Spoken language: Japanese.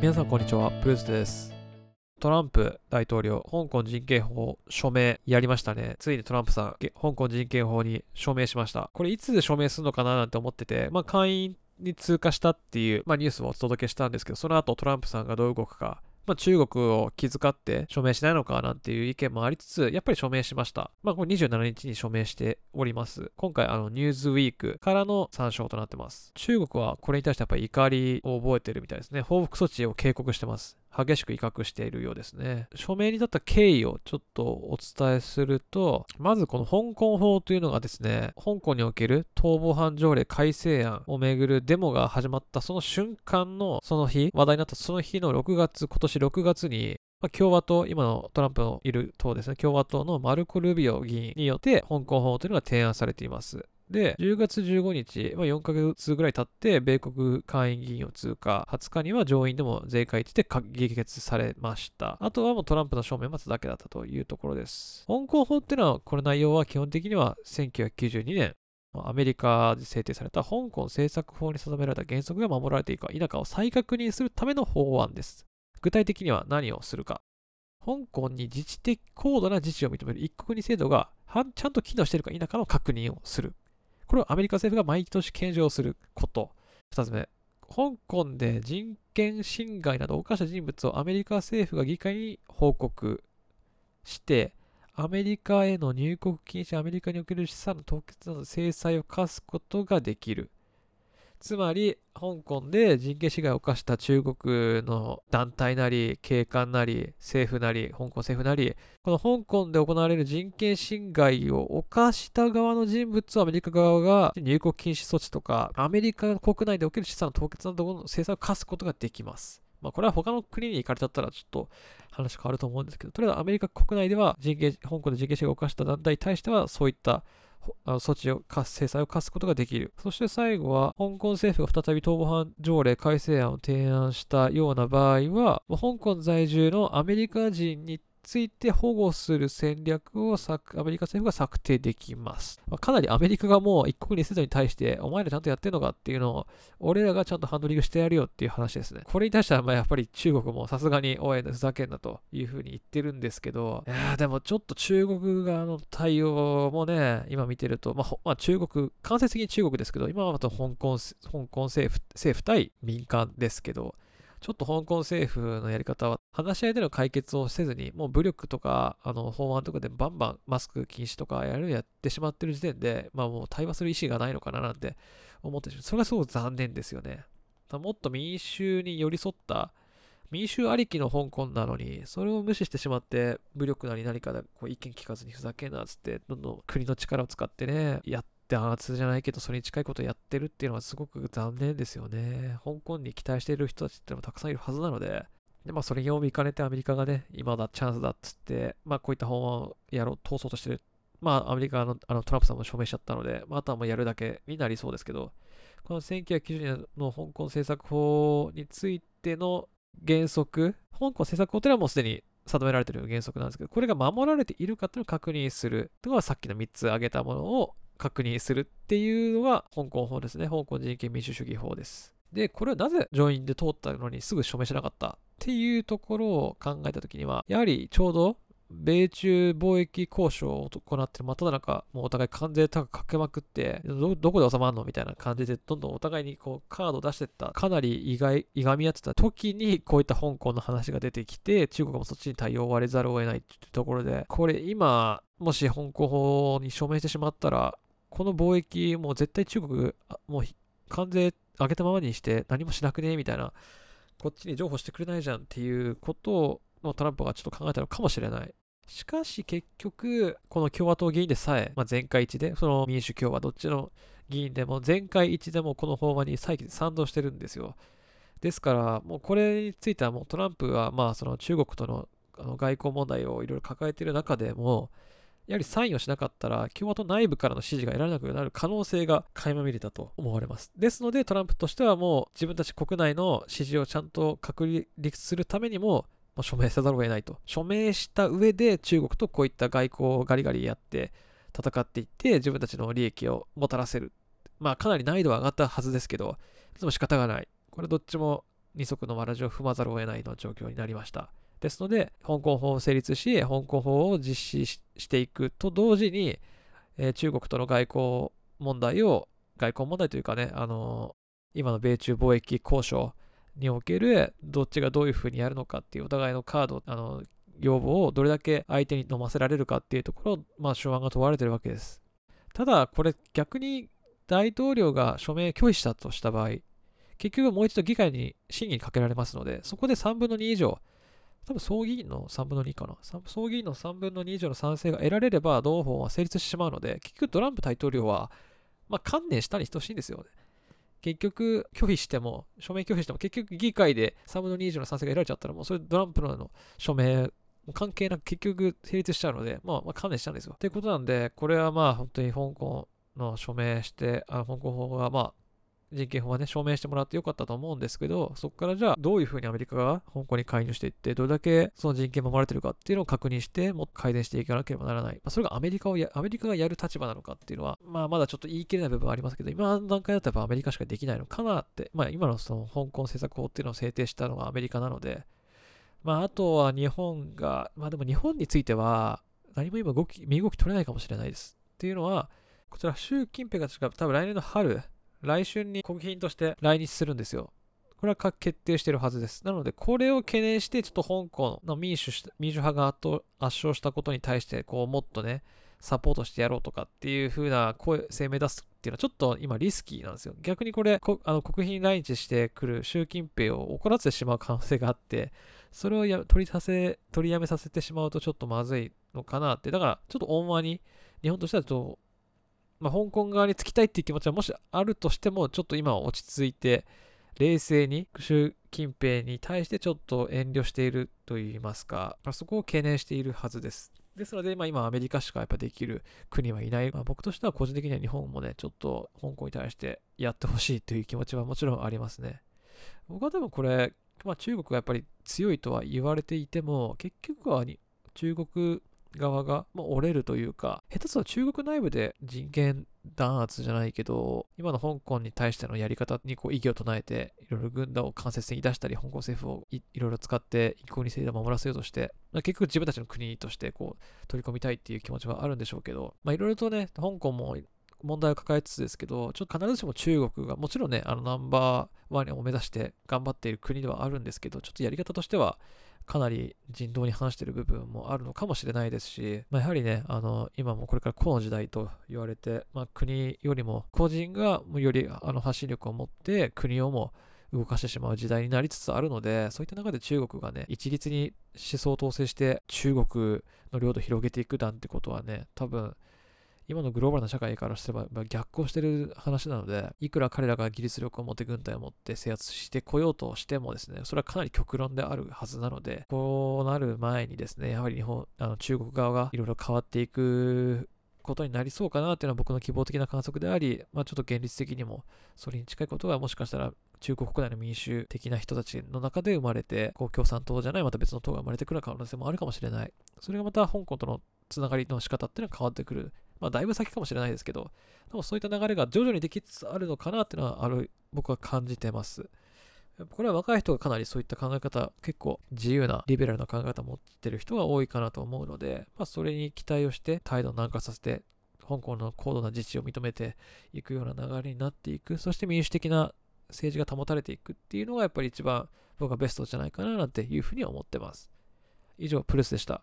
皆さんこんにちは、プルースです。トランプ大統領、香港人権法署名やりましたね。ついにトランプさん、香港人権法に署名しました。これいつで署名するのかななんて思ってて、まあ会員に通過したっていう、まあ、ニュースをお届けしたんですけど、その後トランプさんがどう動くか、まあ、中国を気遣って署名しないのかなんていう意見もありつつ、やっぱり署名しました。まあ、これ27日に署名しております。今回、あの、ニューズウィークからの参照となってます。中国はこれに対してやっぱり怒りを覚えてるみたいですね。報復措置を警告してます。激しく威嚇しているようですね。署名に至った経緯をちょっとお伝えすると、まずこの香港法というのがですね、香港における逃亡犯条例改正案をめぐるデモが始まったその瞬間のその日、話題になったその日の6月、今年6月に、共和党、今のトランプのいる党ですね、共和党のマルコ・ルビオ議員によって香港法というのが提案されています。で、10月15日、まあ、4ヶ月ぐらい経って、米国下院議員を通過、20日には上院でも税界一で議決されました。あとはもうトランプの証明を待つだけだったというところです。香港法っていうのは、この内容は基本的には1992年、アメリカで制定された香港政策法に定められた原則が守られているか否かを再確認するための法案です。具体的には何をするか。香港に自治的、高度な自治を認める一国二制度がちゃんと機能しているか否かの確認をする。これはアメリカ政府が毎年検証すること。二つ目、香港で人権侵害などを犯した人物をアメリカ政府が議会に報告して、アメリカへの入国禁止、アメリカにおける資産の凍結など制裁を科すことができる。つまり、香港で人権侵害を犯した中国の団体なり、警官なり、政府なり、香港政府なり、この香港で行われる人権侵害を犯した側の人物をアメリカ側が入国禁止措置とか、アメリカ国内でおける資産の凍結などの制裁を科すことができます。まあ、これは他の国に行かれちゃったらちょっと話変わると思うんですけど、とりあえずアメリカ国内では人権、香港で人権侵害を犯した団体に対しては、そういった措置を、制裁を課すことができる。そして最後は、香港政府が再び逃亡犯条例改正案を提案したような場合は、香港在住のアメリカ人について保護する戦略をアメリカ政府が策定できます。まあ、かなりアメリカがもう一国二制度に対して、お前らちゃんとやってんのかっていうのを、俺らがちゃんとハンドリングしてやるよっていう話ですね。これに対しては、まあやっぱり中国もさすがに、おい、ふざけんなというふうに言ってるんですけど、いやでもちょっと中国側の対応もね、今見てると、まあ、まあ、中国、間接的に中国ですけど、今はまた香港、香港政府、政府対民間ですけど、ちょっと香港政府のやり方は、話し合いでの解決をせずに、もう武力とか、あの、法案とかでバンバンマスク禁止とかやるやってしまってる時点で、まあもう対話する意思がないのかななんて思ってしまうそれがすごく残念ですよね。もっと民衆に寄り添った、民衆ありきの香港なのに、それを無視してしまって、武力なり何かでこう意見聞かずにふざけんなっつって、どんどん国の力を使ってね、やっ、弾圧じゃないけど、それに近いことをやってるっていうのはすごく残念ですよね。香港に期待している人たちっていうのもたくさんいるはずなので、でまあ、それに見かねてアメリカがね、今だチャンスだっつって、まあ、こういった法案をやろう、通そうとしてる。まあ、アメリカのあのトランプさんも署名しちゃったので、まあ、あとはもうやるだけになりそうですけど、この1990年の香港政策法についての原則、香港政策法というのはもうすでに定められている原則なんですけど、これが守られているかというのを確認するというのはさっきの3つ挙げたものを確認するっていうのが香港法ですね。香港人権民主主義法です。で、これはなぜ上院で通ったのにすぐ署名しなかったっていうところを考えたときには、やはりちょうど米中貿易交渉を行ってる真っ只中、もうお互い関税高くかけまくってど、どこで収まるのみたいな感じで、どんどんお互いにこうカードを出してった、かなり意外、いがみ合ってた時に、こういった香港の話が出てきて、中国もそっちに対応を割れざるを得ないっていうところで、これ今、もし香港法に署名してしまったら、この貿易、もう絶対中国、もう関税上げたままにして何もしなくねみたいな、こっちに譲歩してくれないじゃんっていうことをトランプがちょっと考えたのかもしれない。しかし結局、この共和党議員でさえ、まあ、全会一致で、その民主共和どっちの議員でも全会一致でもこの法案に再起賛同してるんですよ。ですから、もうこれについてはもうトランプはまあその中国とのあの外交問題をいろいろ抱えている中でも、やはりサインをしなかったら、共和党内部からの支持が得られなくなる可能性が垣間見れたと思われます。ですので、トランプとしてはもう自分たち国内の支持をちゃんと確立するためにも、もう署名せざるを得ないと。署名した上で中国とこういった外交をガリガリやって戦っていって、自分たちの利益をもたらせる。まあかなり難易度は上がったはずですけど、でも仕方がない。これどっちも二足のわらじを踏まざるを得ないの状況になりました。ですので、香港法を成立し、香港法を実施していくと同時に、えー、中国との外交問題を、外交問題というかね、あのー、今の米中貿易交渉におけるどっちがどういうふうにやるのかっていうお互いのカード、あのー、要望をどれだけ相手に飲ませられるかっていうところ、まあ、手腕が問われてるわけです。ただ、これ逆に大統領が署名拒否したとした場合、結局もう一度議会に審議にかけられますので、そこで3分の2以上、多分総議員の3分の2かな。総議員の3分の2以上の賛成が得られれば、同法は成立してしまうので、結局トランプ大統領は、まあ、観念したに等しいんですよね。結局、拒否しても、署名拒否しても、結局議会で3分の2以上の賛成が得られちゃったら、もうそれトランプの署名、関係なく結局成立しちゃうので、まあ、まあ、観念したんですよ。ということなんで、これはまあ本当に香港の署名して、あ香港法がまあ人権法はね、証明してもらってよかったと思うんですけど、そこからじゃあ、どういうふうにアメリカが香港に介入していって、どれだけその人権守られてるかっていうのを確認して、もっと改善していかなければならない。まあ、それがアメリカをや、アメリカがやる立場なのかっていうのは、まあ、まだちょっと言い切れない部分はありますけど、今の段階だとやっぱアメリカしかできないのかなって、まあ、今のその香港政策法っていうのを制定したのがアメリカなので、まあ、あとは日本が、まあでも日本については、何も今動き、身動き取れないかもしれないです。っていうのは、こちら習近平が多分来年の春、来春に国賓として来日するんですよ。これは決定してるはずです。なので、これを懸念して、ちょっと香港の民主民主派が圧勝したことに対して、こう、もっとね、サポートしてやろうとかっていう風な声、声明出すっていうのはちょっと今リスキーなんですよ。逆にこれ、あの国賓来日してくる習近平を怒らせてしまう可能性があって、それをや取りさせ、取りやめさせてしまうとちょっとまずいのかなって。だから、ちょっと大間に、日本としてはちょっとまあ、香港側につきたいっていう気持ちはもしあるとしても、ちょっと今は落ち着いて、冷静に習近平に対してちょっと遠慮していると言いますか、まあ、そこを懸念しているはずです。ですので、まあ、今アメリカしかやっぱできる国はいない。まあ、僕としては個人的には日本もね、ちょっと香港に対してやってほしいという気持ちはもちろんありますね。僕は多分これ、まあ、中国がやっぱり強いとは言われていても、結局は中国側が、まあ、折れるというか、下手すと中国内部で人権弾圧じゃないけど、今の香港に対してのやり方にこう異議を唱えて、いろいろ軍団を間接的に出したり、香港政府をいろいろ使って一向に制度を守らせようとして、まあ、結局自分たちの国としてこう取り込みたいっていう気持ちはあるんでしょうけど、まあいろいろとね、香港も問題を抱えつつですけど、ちょっと必ずしも中国が、もちろんね、あのナンバーワンを目指して頑張っている国ではあるんですけど、ちょっとやり方としては、かなり人道に反している部分もあるのかもしれないですし、まあ、やはりね、あの、今もこれから個の時代と言われて、まあ、国よりも個人がよりあの発信力を持って国をも動かしてしまう時代になりつつあるので、そういった中で中国がね、一律に思想統制して中国の領土を広げていくなんてことはね、多分今のグローバルな社会からすれば逆行してる話なので、いくら彼らが技術力を持って軍隊を持って制圧してこようとしてもですね、それはかなり極論であるはずなので、こうなる前にですね、やはり日本、あの中国側がいろいろ変わっていくことになりそうかなっていうのは僕の希望的な観測であり、まあ、ちょっと現実的にもそれに近いことがもしかしたら中国国内の民主的な人たちの中で生まれて、こう共産党じゃないまた別の党が生まれてくる可能性もあるかもしれない。それがまた香港とのつながりの仕方っていうのは変わってくるまあ、だいぶ先かもしれないですけど、でもそういった流れが徐々にできつつあるのかなっていうのはある、僕は感じてます。これは若い人がかなりそういった考え方、結構自由なリベラルな考え方を持ってる人が多いかなと思うので、まあ、それに期待をして態度を軟化させて、香港の高度な自治を認めていくような流れになっていく、そして民主的な政治が保たれていくっていうのがやっぱり一番僕はベストじゃないかななんていうふうに思ってます。以上、プルスでした。